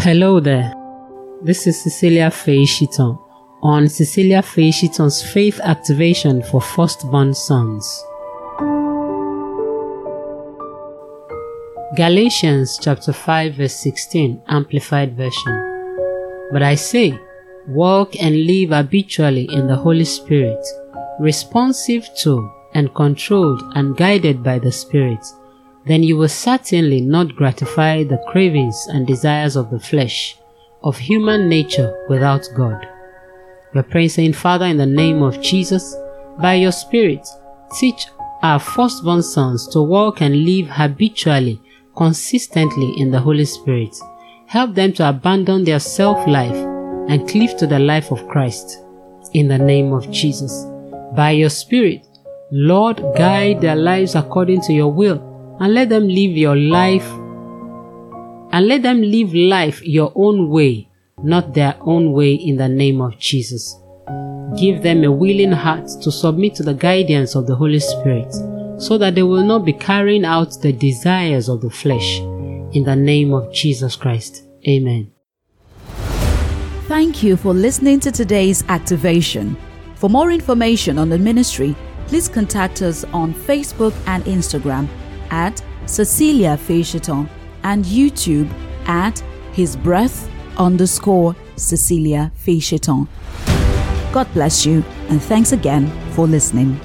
Hello there. This is Cecilia Faye Shiton on Cecilia Faye Shiton's Faith Activation for Firstborn Sons. Galatians chapter 5 verse 16 Amplified Version. But I say, walk and live habitually in the Holy Spirit, responsive to and controlled and guided by the Spirit then you will certainly not gratify the cravings and desires of the flesh, of human nature without God. We're praying, saying, Father, in the name of Jesus, by your Spirit, teach our firstborn sons to walk and live habitually, consistently in the Holy Spirit. Help them to abandon their self life and cleave to the life of Christ. In the name of Jesus. By your Spirit, Lord, guide their lives according to your will and let them live your life and let them live life your own way, not their own way in the name of Jesus. Give them a willing heart to submit to the guidance of the Holy Spirit so that they will not be carrying out the desires of the flesh. In the name of Jesus Christ. Amen. Thank you for listening to today's activation. For more information on the ministry, please contact us on Facebook and Instagram at Cecilia Fayechiton and YouTube at His Breath underscore Cecilia Fayechiton. God bless you and thanks again for listening.